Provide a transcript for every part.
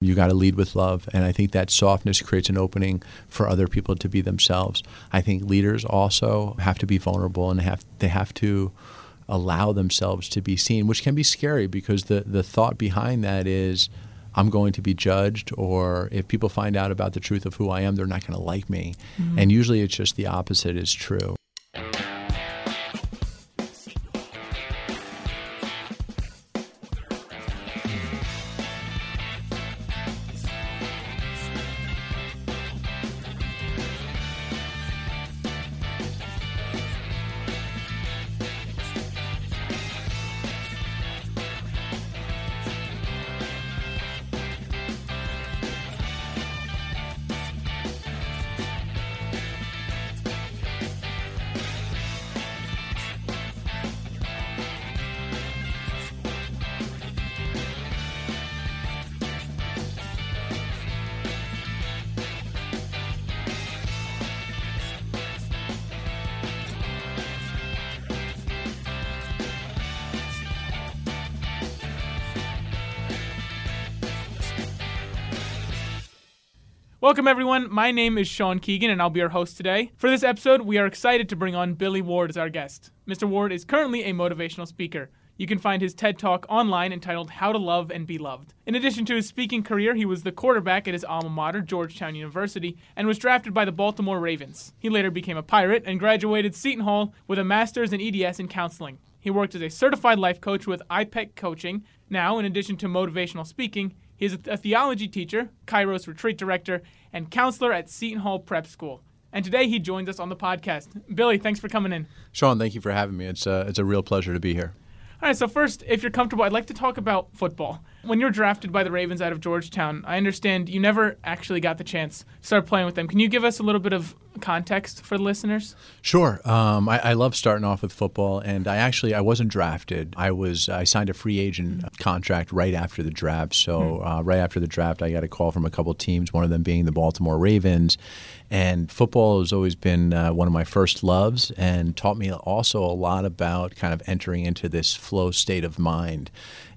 You got to lead with love. And I think that softness creates an opening for other people to be themselves. I think leaders also have to be vulnerable and have they have to allow themselves to be seen, which can be scary because the, the thought behind that is I'm going to be judged, or if people find out about the truth of who I am, they're not going to like me. Mm-hmm. And usually it's just the opposite is true. Welcome, everyone. My name is Sean Keegan, and I'll be your host today. For this episode, we are excited to bring on Billy Ward as our guest. Mr. Ward is currently a motivational speaker. You can find his TED Talk online entitled How to Love and Be Loved. In addition to his speaking career, he was the quarterback at his alma mater, Georgetown University, and was drafted by the Baltimore Ravens. He later became a pirate and graduated Seton Hall with a master's in EDS in counseling. He worked as a certified life coach with IPEC Coaching. Now, in addition to motivational speaking, he is a theology teacher, Kairos retreat director, and counselor at Seton Hall Prep School. And today he joins us on the podcast. Billy, thanks for coming in. Sean, thank you for having me. It's, uh, it's a real pleasure to be here. All right, so first, if you're comfortable, I'd like to talk about football. When you're drafted by the Ravens out of Georgetown, I understand you never actually got the chance to start playing with them. Can you give us a little bit of context for the listeners? Sure. Um, I, I, love starting off with football, and I actually I wasn't drafted. I was I signed a free agent mm-hmm. contract right after the draft. So mm-hmm. uh, right after the draft, I got a call from a couple teams. One of them being the Baltimore Ravens, and football has always been uh, one of my first loves, and taught me also a lot about kind of entering into this flow state of mind.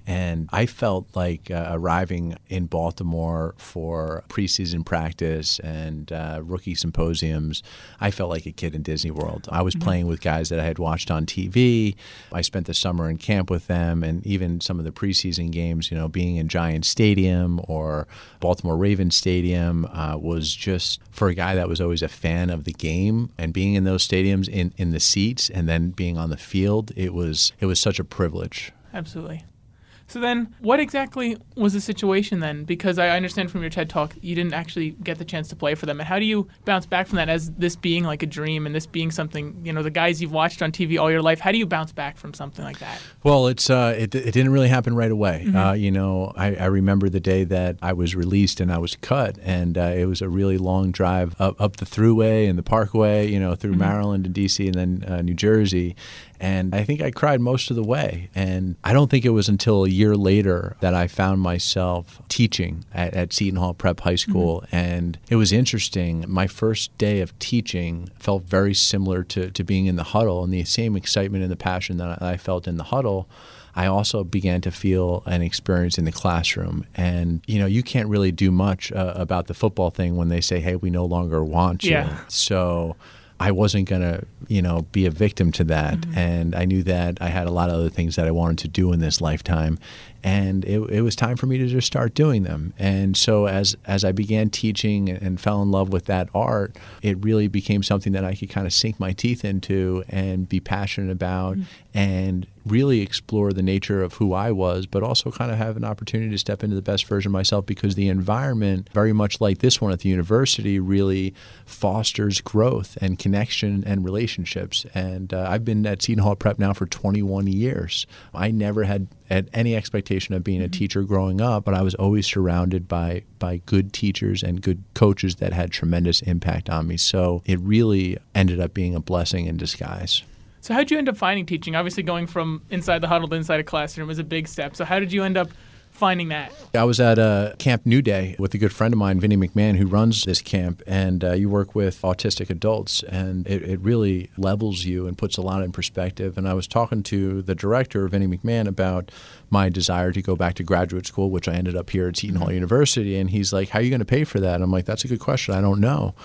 And I felt like uh, arriving in Baltimore for preseason practice and uh, rookie symposiums, I felt like a kid in Disney World. I was mm-hmm. playing with guys that I had watched on TV. I spent the summer in camp with them, and even some of the preseason games, you know, being in Giant Stadium or Baltimore Ravens Stadium uh, was just for a guy that was always a fan of the game and being in those stadiums in, in the seats and then being on the field, it was it was such a privilege. Absolutely. So then, what exactly was the situation then? Because I understand from your TED talk, you didn't actually get the chance to play for them. And how do you bounce back from that as this being like a dream and this being something, you know, the guys you've watched on TV all your life? How do you bounce back from something like that? Well, it's uh, it, it didn't really happen right away. Mm-hmm. Uh, you know, I, I, remember the day that I was released and I was cut, and uh, it was a really long drive up, up the thruway and the parkway, you know, through mm-hmm. Maryland and D.C. and then uh, New Jersey. And I think I cried most of the way. And I don't think it was until a year later that I found myself teaching at, at Seton Hall Prep High School. Mm-hmm. And it was interesting. My first day of teaching felt very similar to, to being in the huddle and the same excitement and the passion that I felt in the huddle. I also began to feel an experience in the classroom. And, you know, you can't really do much uh, about the football thing when they say, hey, we no longer want you. Yeah. So I wasn't going to, you know, be a victim to that. Mm-hmm. And I knew that I had a lot of other things that I wanted to do in this lifetime and it, it, was time for me to just start doing them. And so as as I began teaching and fell in love with that art, it really became something that I could kind of sink my teeth into and be passionate about mm-hmm. And really explore the nature of who I was, but also kind of have an opportunity to step into the best version of myself because the environment, very much like this one at the university, really fosters growth and connection and relationships. And uh, I've been at Seton Hall Prep now for 21 years. I never had had any expectation of being a mm-hmm. teacher growing up, but I was always surrounded by by good teachers and good coaches that had tremendous impact on me. So it really ended up being a blessing in disguise. So how did you end up finding teaching? Obviously, going from inside the huddle to inside a classroom is a big step. So how did you end up finding that? I was at a Camp New Day with a good friend of mine, Vinnie McMahon, who runs this camp, and uh, you work with autistic adults, and it, it, really levels you and puts a lot in perspective. And I was talking to the director, Vinnie McMahon, about my desire to go back to graduate school, which I ended up here at Seton Hall mm-hmm. University, and he's like, "How are you going to pay for that?" And I'm like, "That's a good question. I don't know."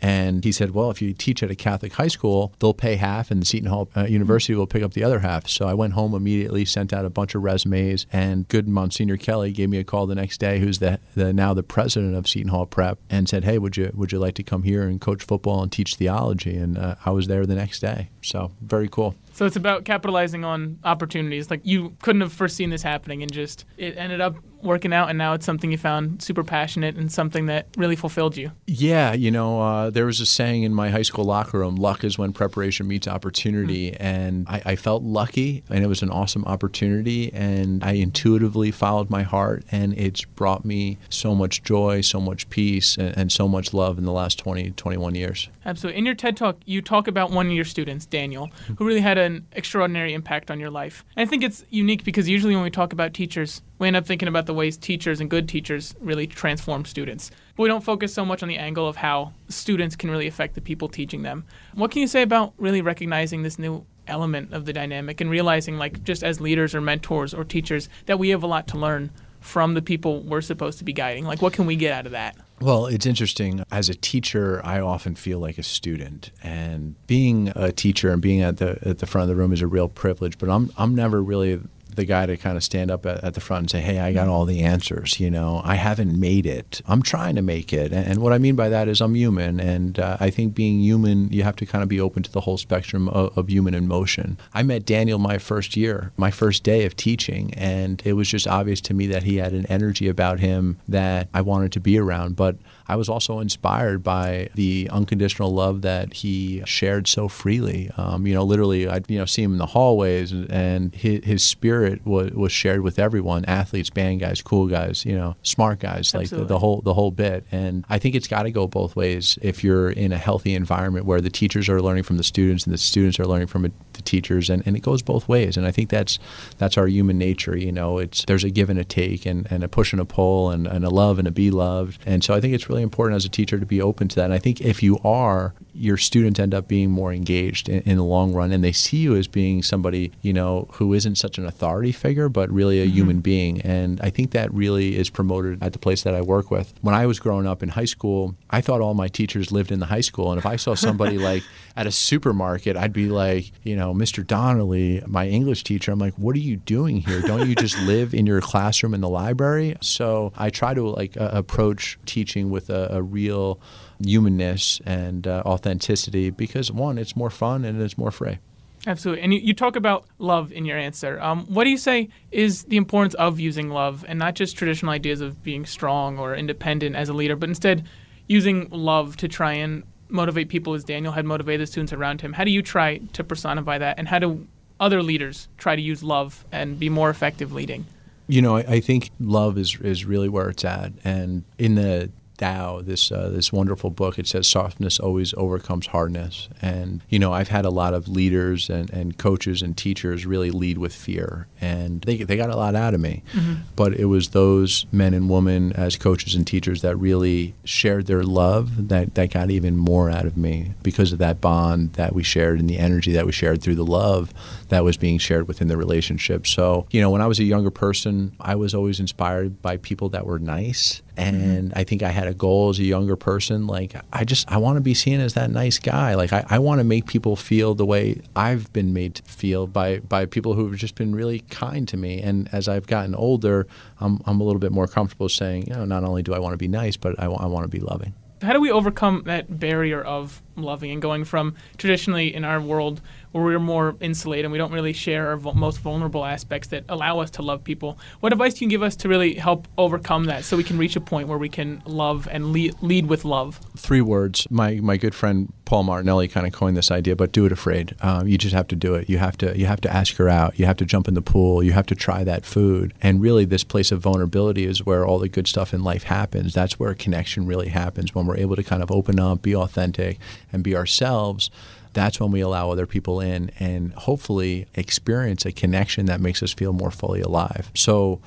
And he said, well, if you teach at a Catholic high school, they'll pay half, and the Seton Hall uh, University will pick up the other half. So I went home immediately, sent out a bunch of resumes, and good Monsignor Kelly gave me a call the next day, who's the, the now the president of Seton Hall Prep, and said, hey, would you would you like to come here and coach football and teach theology? And uh, I was there the next day. So very cool. So it's about capitalizing on opportunities. Like you couldn't have foreseen this happening, and just it ended up working out, and now it's something you found super passionate and something that really fulfilled you. Yeah, you know, uh, there was a saying in my high school locker room: "Luck is when preparation meets opportunity," mm-hmm. and I, I, felt lucky, and it was an awesome opportunity, and I intuitively followed my heart, and it's brought me so much joy, so much peace, and, and so much love in the last 20, 21 years. Absolutely. In your TED talk, you talk about one of your students, Daniel, who really had an extraordinary impact on your life. And I think it's unique because usually when we talk about teachers, we end up thinking about the ways teachers and good teachers really transform students. But we don't focus so much on the angle of how students can really affect the people teaching them. What can you say about really recognizing this new element of the dynamic and realizing, like, just as leaders or mentors or teachers, that we have a lot to learn from the people we're supposed to be guiding? Like, what can we get out of that? Well, it's interesting. As a teacher, I often feel like a student, and being a teacher and being at the at the front of the room is a real privilege. But I'm I'm never really the guy to kind of stand up at, at, the front and say, "Hey, I got all the answers." You know, I haven't made it. I'm trying to make it, and, and what I mean by that is I'm human, and uh, I think being human, you have to kind of be open to the whole spectrum of, of human emotion. I met Daniel my first year, my first day of teaching, and it was just obvious to me that he had an energy about him that I wanted to be around, but I was also inspired by the unconditional love that he shared so freely. Um, you know, literally, I'd you know see him in the hallways, and, and his, his, spirit was, was shared with everyone: athletes, band guys, cool guys, you know, smart guys, Absolutely. like the, the, whole the whole bit. And I think it's got to go both ways. If you're in a healthy environment where the teachers are learning from the students and the students are learning from the teachers, and, and it goes both ways. And I think that's that's our human nature. You know, it's there's a give and a take, and, and a push and a pull, and, and a love and a be loved. And so I think it's really important as a teacher to be open to that. And I think if you are, your students end up being more engaged in, in, the long run, and they see you as being somebody you know who isn't such an authority figure, but really a mm-hmm. human being. And I think that really is promoted at the place that I work with. When I was growing up in high school, I thought all my teachers lived in the high school, and if I saw somebody like at a supermarket, I'd be like, you know, Mr. Donnelly, my English teacher. I'm like, what are you doing here? Don't you just live in your classroom in the library? So I try to like uh, approach teaching with a, a real humanness and uh, authenticity because one, it's more fun and it's more free. Absolutely. And you, you talk about love in your answer. Um, what do you say is the importance of using love and not just traditional ideas of being strong or independent as a leader, but instead using love to try and motivate people as Daniel had motivated the students around him? How do you try to personify that? And how do other leaders try to use love and be more effective leading? You know, I, I think love is, is really where it's at. And in the Tao, this uh, this wonderful book. It says softness always overcomes hardness, and you know I've had a lot of leaders and, and coaches and teachers really lead with fear, and they they got a lot out of me. Mm-hmm. But it was those men and women as coaches and teachers that really shared their love that that got even more out of me because of that bond that we shared and the energy that we shared through the love that was being shared within the relationship. So you know when I was a younger person, I was always inspired by people that were nice and mm-hmm. I think I had a goal as a younger person. Like I just I want to be seen as that nice guy. Like I, I want to make people feel the way I've been made to feel by by people who have just been really kind to me. And as I've gotten older, I'm I'm a little bit more comfortable saying, you know, not only do I want to be nice, but I, I want to be loving. How do we overcome that barrier of loving and going from traditionally in our world where we're more insulated and we don't really share our most vulnerable aspects that allow us to love people. What advice can you give us to really help overcome that so we can reach a point where we can love and lead, lead with love? Three words. My my good friend Paul Martinelli kind of coined this idea, but do it afraid. Um, you just have to do it. You have to you have to ask her out. You have to jump in the pool. You have to try that food. And really, this place of vulnerability is where all the good stuff in life happens. That's where connection really happens when we're able to kind of open up, be authentic, and be ourselves that's when we allow other people in and hopefully experience a connection that makes us feel more fully alive. So,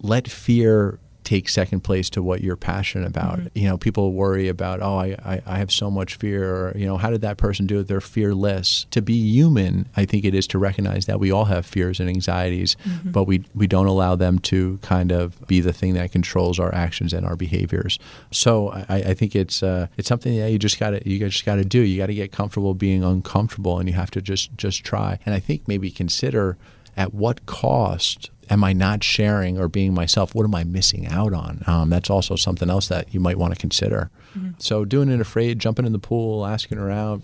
let fear take second place to what you're passionate about. Mm-hmm. You know, people worry about, oh, I, I, I, have so much fear, or, you know, how did that person do it? They're fearless. To be human, I think it is to recognize that we all have fears and anxieties, mm-hmm. but we, we don't allow them to kind of be the thing that controls our actions and our behaviors. So I, I think it's uh, it's something that you just gotta you just gotta do. You gotta get comfortable being uncomfortable and you have to just just try. And I think maybe consider at what cost am I not sharing or being myself? What am I missing out on? Um, that's also something else that you might want to consider. Mm-hmm. So doing it afraid, jumping in the pool, asking around,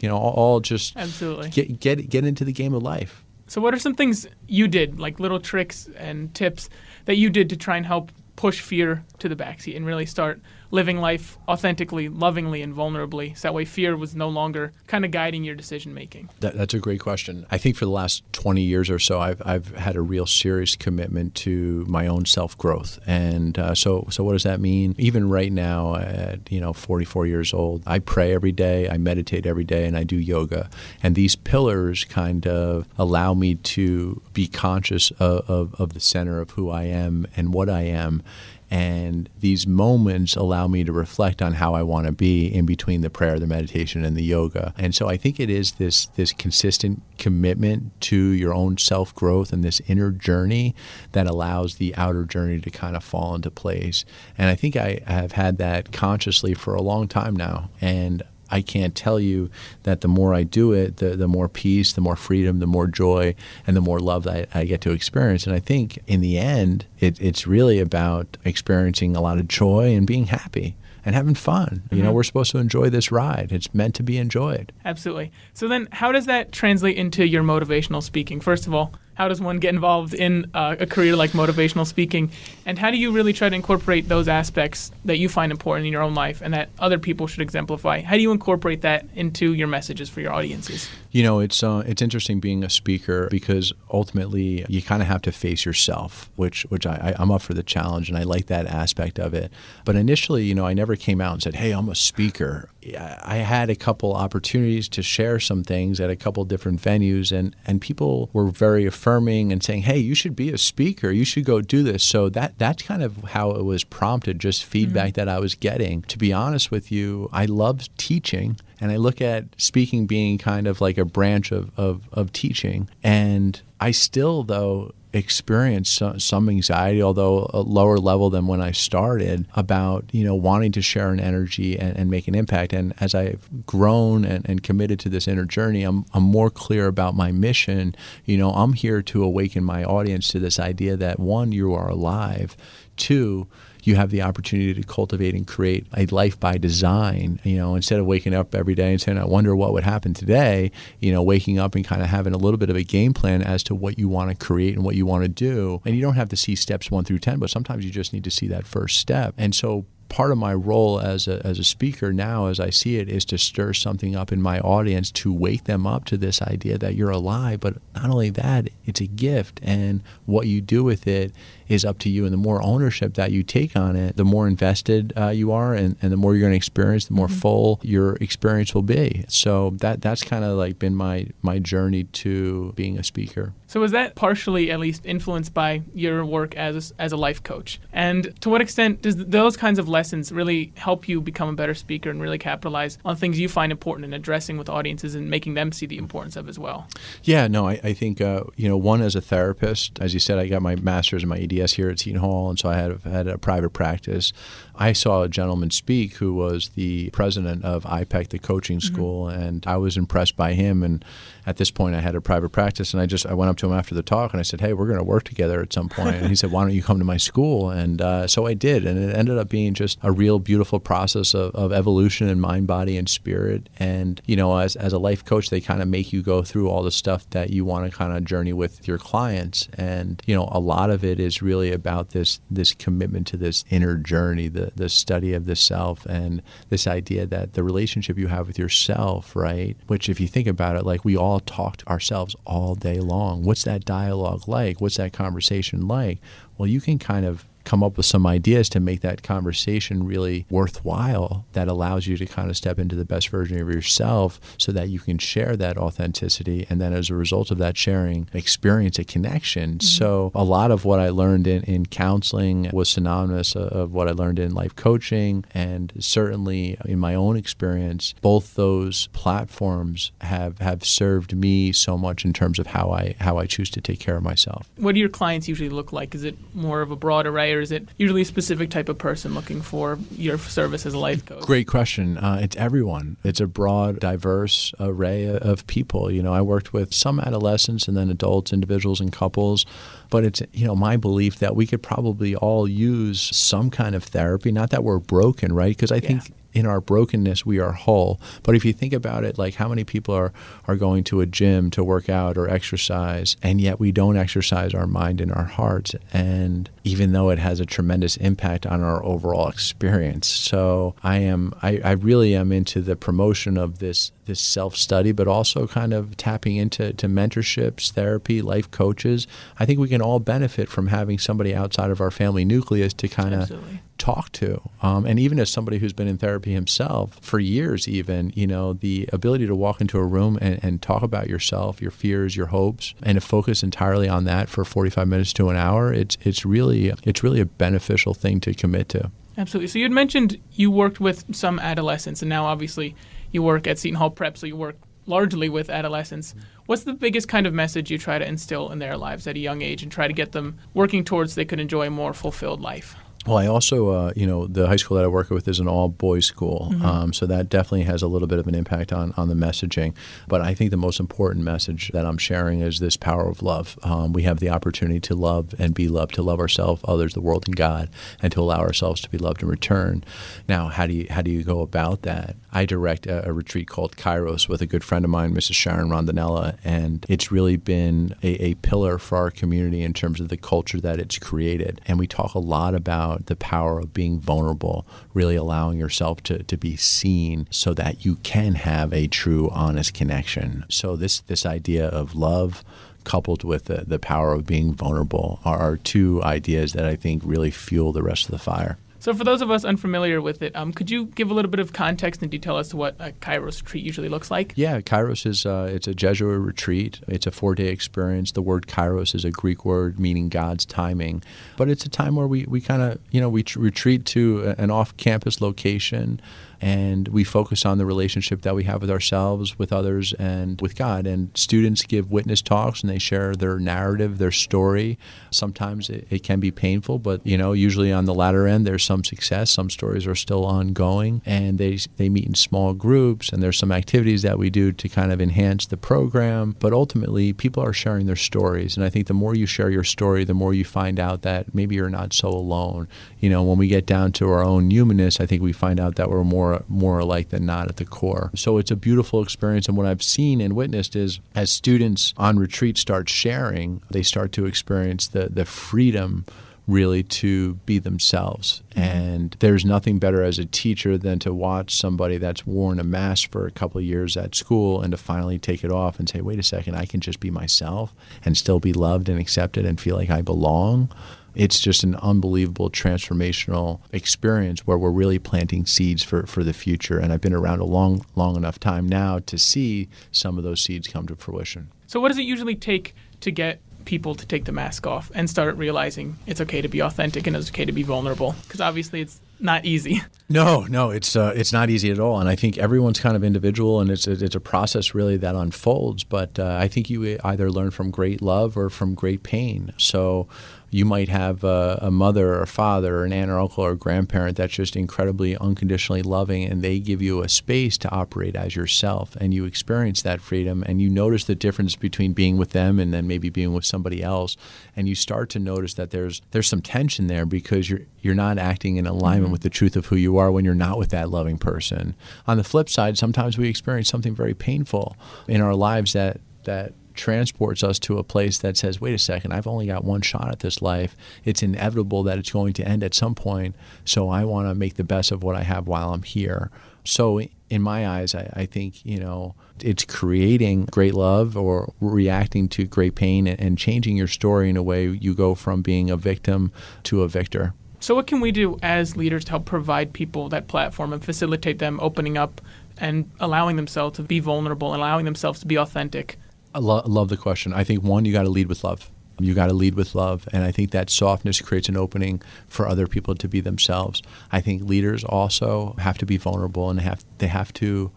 you know, all, all just absolutely get get get into the game of life. So what are some things you did, like little tricks and tips that you did to try and help push fear to the backseat and really start living life authentically, lovingly, and vulnerably. So that way, fear was no longer kind of guiding your decision making. That, that's a great question. I think for the last 20 years or so, I've, I've had a real serious commitment to my own self growth. And uh, so, so what does that mean? Even right now, at you know 44 years old, I pray every day, I meditate every day, and I do yoga. And these pillars kind of allow me to be conscious of, of, of the center of who I am and what I am and these moments allow me to reflect on how I want to be in between the prayer, the meditation, and the yoga. And so I think it is this this consistent commitment to your own self growth and this inner journey that allows the outer journey to kind of fall into place. And I think I have had that consciously for a long time now. And I can't tell you that the more I do it, the, the more peace, the more freedom, the more joy, and the more love that I, I get to experience. And I think in the end, it, it's really about experiencing a lot of joy and being happy and having fun. Mm-hmm. You know, mm-hmm. we're supposed to enjoy this ride. It's meant to be enjoyed. Absolutely. So then, how does that translate into your motivational speaking? First of all, how does one get involved in uh, a career like motivational speaking? And how do you really try to incorporate those aspects that you find important in your own life and that other people should exemplify? How do you incorporate that into your messages for your audiences? You know, it's uh, it's interesting being a speaker because ultimately you kind of have to face yourself, which which I, I, am up for the challenge and I like that aspect of it. But initially, you know, I never came out and said, "Hey, I'm a speaker." I had a couple opportunities to share some things at a couple different venues, and and people were very affirming and saying, "Hey, you should be a speaker. You should go do this." So that that's kind of how it was prompted, just feedback mm-hmm. that I was getting. To be honest with you, I love teaching. And I look at speaking being kind of like a branch of, of, of teaching. And I still, though, experience some anxiety, although a lower level than when I started, about you know wanting to share an energy and, and make an impact. And as I've grown and, and, committed to this inner journey, I'm, I'm more clear about my mission. You know, I'm here to awaken my audience to this idea that one, you are alive. Two, you have the opportunity to cultivate and create a life by design. You know, instead of waking up every day and saying, I wonder what would happen today, you know, waking up and kind of having a little bit of a game plan as to what you want to create and what you want to do. And you don't have to see steps one through 10, but sometimes you just need to see that first step. And so part of my role as a, as a speaker now, as I see it, is to stir something up in my audience to wake them up to this idea that you're alive. But not only that, it's a gift, and what you do with it is up to you. And the more ownership that you take on it, the more invested uh, you are, and, and the more you're going to experience, the more mm-hmm. full your experience will be. So that that's kind of like been my my journey to being a speaker. So was that partially, at least, influenced by your work as as a life coach? And to what extent does those kinds of lessons really help you become a better speaker and really capitalize on things you find important in addressing with audiences and making them see the importance of as well? Yeah, no, I, I think uh, you know, one as a therapist, as you said, I got my master's and my EDS here at Seton Hall, and so I had had a private practice. I saw a gentleman speak who was the president of IPEC, the coaching mm-hmm. school, mm-hmm. and I was impressed by him. And at this point, I had a private practice, and I just I went up to him after the talk and I said, "Hey, we're going to work together at some point." and he said, "Why don't you come to my school?" And uh, so I did, and it ended up being just a real beautiful process of, of evolution in mind, body, and spirit. And you know, as as a life coach, they kind of make you go through all the stuff that you want to kind of journey with your clients, and you know, a lot of it is really about this this commitment to this inner journey, the the study of the self, and this idea that the relationship you have with yourself, right? Which, if you think about it, like we all talk to ourselves all day long. What's that dialogue like? What's that conversation like? Well, you can kind of come up with some ideas to make that conversation really worthwhile that allows you to kind of step into the best version of yourself so that you can share that authenticity and then as a result of that sharing experience a connection. Mm-hmm. so a lot of what i learned in, in counseling was synonymous of what i learned in life coaching and certainly in my own experience both those platforms have have served me so much in terms of how i how i choose to take care of myself. What do your clients usually look like? Is it more of a broad array or is it usually a specific type of person looking for your service as a life coach? Great question. Uh, it's everyone. It's a broad, diverse array of people. You know, I worked with some adolescents and then adults, individuals, and couples. But it's you know my belief that we could probably all use some kind of therapy. Not that we're broken, right? Because I yeah. think in our brokenness we are whole. But if you think about it, like how many people are are going to a gym to work out or exercise, and yet we don't exercise our mind and our heart, and even though it has a tremendous impact on our overall experience. So I am I, I really am into the promotion of this this self study, but also kind of tapping into to mentorships, therapy, life coaches. I think we can all benefit from having somebody outside of our family nucleus to kind of talk to. Um, and even as somebody who's been in therapy himself for years, even, you know, the ability to walk into a room and, and talk about yourself, your fears, your hopes, and to focus entirely on that for 45 minutes to an hour, it's, it's, really, it's really a beneficial thing to commit to. Absolutely. So you had mentioned you worked with some adolescents, and now obviously you work at Seton Hall Prep, so you work largely with adolescents. What's the biggest kind of message you try to instill in their lives at a young age and try to get them working towards they could enjoy a more fulfilled life? Well, I also, uh, you know, the high school that I work with is an all boys school. Mm-hmm. Um, so that definitely has a little bit of an impact on, on the messaging. But I think the most important message that I'm sharing is this power of love. Um, we have the opportunity to love and be loved, to love ourselves, others, the world, and God, and to allow ourselves to be loved in return. Now, how do you, how do you go about that? I direct a, a retreat called Kairos with a good friend of mine, Mrs. Sharon Rondinella, and it's really been a, a pillar for our community in terms of the culture that it's created. And we talk a lot about about the power of being vulnerable, really allowing yourself to, to be seen so that you can have a true, honest connection. So, this, this idea of love, coupled with the, the power of being vulnerable are two ideas that I think really fuel the rest of the fire. So, for those of us unfamiliar with it, um, could you give a little bit of context and detail as to what a Kairos retreat usually looks like? Yeah, Kairos is uh, it's a Jesuit retreat. It's a four day experience. The word Kairos is a Greek word meaning God's timing, but it's a time where we, we kind of you know we tr- retreat to an off campus location and we focus on the relationship that we have with ourselves, with others, and with God. And students give witness talks and they share their narrative, their story. Sometimes it, it can be painful, but you know, usually on the latter end, there's some success. Some stories are still ongoing, and they they meet in small groups, and there's some activities that we do to kind of enhance the program. But ultimately, people are sharing their stories, and I think the more you share your story, the more you find out that maybe you're not so alone. You know, when we get down to our own humanness, I think we find out that we're more more more alike than not at the core. So it's a beautiful experience. And what I've seen and witnessed is as students on retreat start sharing, they start to experience the the freedom really to be themselves. Mm-hmm. And there's nothing better as a teacher than to watch somebody that's worn a mask for a couple of years at school and to finally take it off and say, wait a second, I can just be myself and still be loved and accepted and feel like I belong it's just an unbelievable transformational experience where we're really planting seeds for, for the future. And I've been around a long, long enough time now to see some of those seeds come to fruition. So, what does it usually take to get people to take the mask off and start realizing it's okay to be authentic and it's okay to be vulnerable? Because obviously, it's not easy. No, no, it's uh, it's not easy at all, and I think everyone's kind of individual, and it's a, it's a process really that unfolds. But uh, I think you either learn from great love or from great pain. So you might have a, a, mother or a father or an aunt or uncle or a grandparent that's just incredibly unconditionally loving and they give you a space to operate as yourself and you experience that freedom and you notice the difference between being with them and then maybe being with somebody else and you start to notice that there's there's some tension there because you're you're not acting in alignment mm-hmm. with the truth of who you are when you're not with that loving person. On the flip side, sometimes we experience something very painful in our lives that that transports us to a place that says, wait a second, I've only got one shot at this life. It's inevitable that it's going to end at some point. So I want to make the best of what I have while I'm here. So, in my eyes, I, I think, you know, it's creating great love or reacting to great pain and, and changing your story in a way you go from being a victim to a victor. So, what can we do as leaders to help provide people that platform and facilitate them opening up and allowing themselves to be vulnerable, allowing themselves to be authentic? I lo- love the question. I think one, you got to lead with love. You got to lead with love. And I think that softness creates an opening for other people to be themselves. I think leaders also have to be vulnerable and have they have to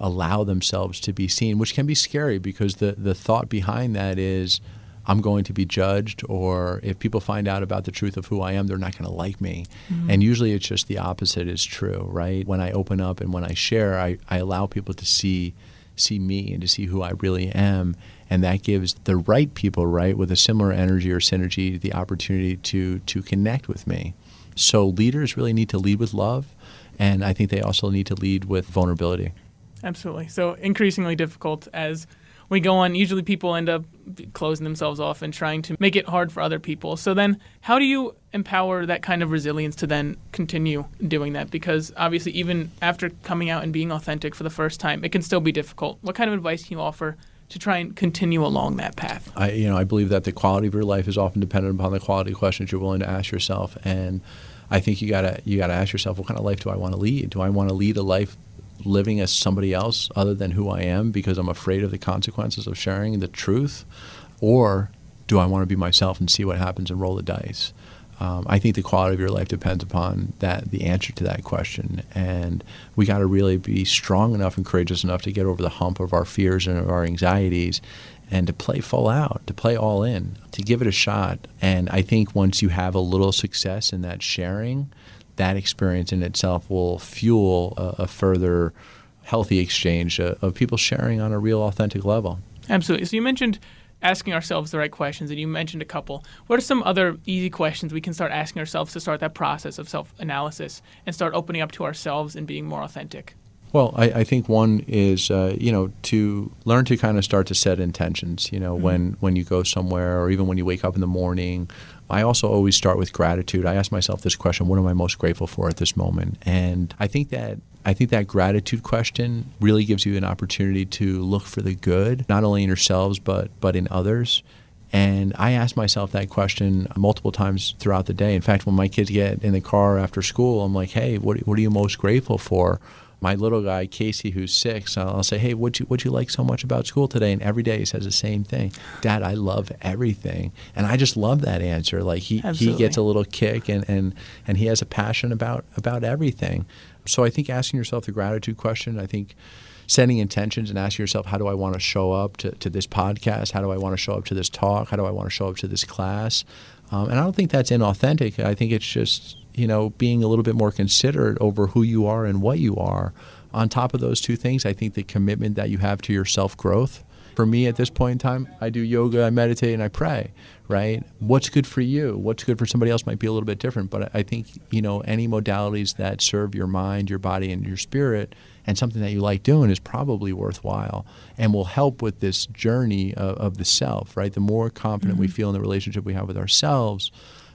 allow themselves to be seen, which can be scary because the, the thought behind that is I'm going to be judged, or if people find out about the truth of who I am, they're not going to like me. Mm-hmm. And usually it's just the opposite is true, right? When I open up and when I share, I, I allow people to see see me and to see who I really am. And that gives the right people, right, with a similar energy or synergy, the opportunity to to connect with me. So leaders really need to lead with love, and I think they also need to lead with vulnerability. Absolutely. So increasingly difficult as we go on, usually people end up closing themselves off and trying to make it hard for other people. So then, how do you empower that kind of resilience to then continue doing that? Because obviously, even after coming out and being authentic for the first time, it can still be difficult. What kind of advice can you offer? To try and continue along that path. I, you know, I believe that the quality of your life is often dependent upon the quality of questions you're willing to ask yourself, and I think you gotta you gotta ask yourself, what kind of life do I want to lead? Do I want to lead a life living as somebody else other than who I am because I'm afraid of the consequences of sharing the truth? Or do I want to be myself and see what happens and roll the dice? Um, I think the quality of your life depends upon that the answer to that question, and we got to really be strong enough and courageous enough to get over the hump of our fears and of our anxieties, and to play full out, to play all in, to give it a shot. And I think once you have a little success in that sharing, that experience in itself will fuel a, a further healthy exchange of, of people sharing on a real authentic level. Absolutely. So you mentioned asking ourselves the right questions, and you mentioned a couple. What are some other easy questions we can start asking ourselves to start that process of self analysis and start opening up to ourselves and being more authentic? Well, I, I think one is uh, you know to learn to kind of start to set intentions. You know, mm-hmm. when when you go somewhere, or even when you wake up in the morning, I also always start with gratitude. I ask myself this question: What am I most grateful for at this moment? And I think that I think that gratitude question really gives you an opportunity to look for the good, not only in yourselves but but in others. And I ask myself that question multiple times throughout the day. In fact, when my kids get in the car after school, I'm like, "Hey, what what are you most grateful for?" My little guy Casey, who's six, I'll say, "Hey, what you what you like so much about school today?" And every day he says the same thing, "Dad, I love everything," and I just love that answer. Like he, he gets a little kick, and, and and he has a passion about about everything. So I think asking yourself the gratitude question, I think setting intentions and asking yourself, how do I want to show up to, to this podcast? How do I want to show up to this talk? How do I want to show up to this class? Um, and I don't think that's inauthentic. I think it's just you know, being a little bit more considerate over who you are and what you are. On top of those two things, I think the commitment that you have to your self growth. For me at this point in time, I do yoga, I meditate, and I pray, right? What's good for you? What's good for somebody else might be a little bit different. But I think, you know, any modalities that serve your mind, your body, and your spirit and something that you like doing is probably worthwhile and will help with this journey of, of the self, right? The more confident mm-hmm. we feel in the relationship we have with ourselves,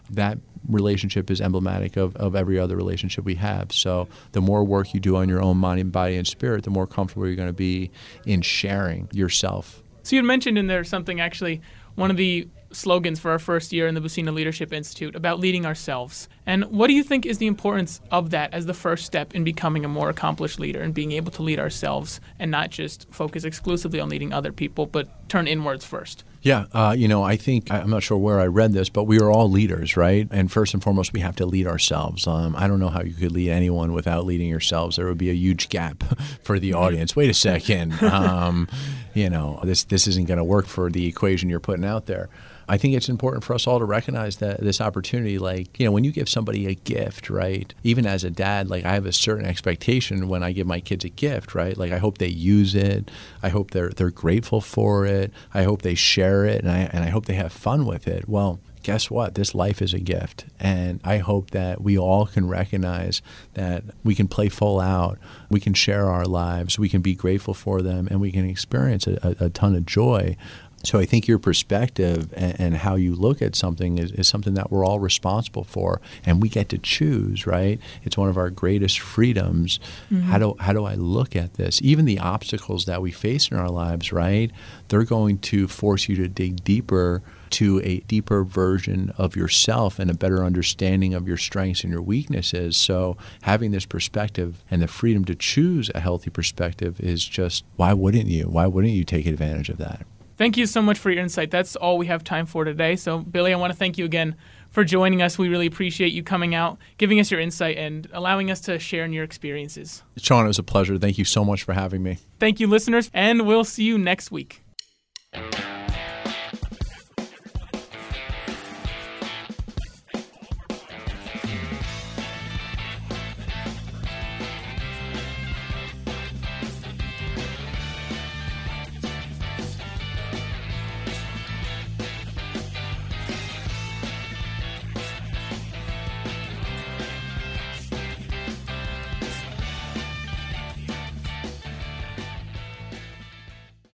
that relationship is emblematic of, of every other relationship we have. So the more work you do on your own mind, body, and spirit, the more comfortable you're going to be in sharing yourself. So you mentioned in there something actually, one of the slogans for our first year in the Buccino Leadership Institute about leading ourselves. And what do you think is the importance of that as the first step in becoming a more accomplished leader and being able to lead ourselves and not just focus exclusively on leading other people, but turn inwards first? Yeah, uh, you know, I think I'm not sure where I read this, but we are all leaders, right? And first and foremost, we have to lead ourselves. Um, I don't know how you could lead anyone without leading yourselves. There would be a huge gap for the audience. Wait a second, um, you know, this this isn't going to work for the equation you're putting out there. I think it's important for us all to recognize that this opportunity, like, you know, when you give somebody a gift, right? Even as a dad, like, I have a certain expectation when I give my kids a gift, right? Like, I hope they use it. I hope they're, they're grateful for it. I hope they share it. And I, and I hope they have fun with it. Well, guess what? This life is a gift. And I hope that we all can recognize that we can play full out, we can share our lives, we can be grateful for them, and we can experience a, a, ton of joy So I think your perspective and, and how you look at something is, is, something that we're all responsible for, and we get to choose. Right? It's one of our greatest freedoms. Mm-hmm. How do how do I look at this? Even the obstacles that we face in our lives, right? They're going to force you to dig deeper to a deeper version of yourself and a better understanding of your strengths and your weaknesses. So, having this perspective and the freedom to choose a healthy perspective is just why wouldn't you? Why wouldn't you take advantage of that? Thank you so much for your insight. That's all we have time for today. So, Billy, I want to thank you again for joining us. We really appreciate you coming out, giving us your insight, and allowing us to share in your experiences. Sean, it was a pleasure. Thank you so much for having me. Thank you, listeners, and we'll see you next week.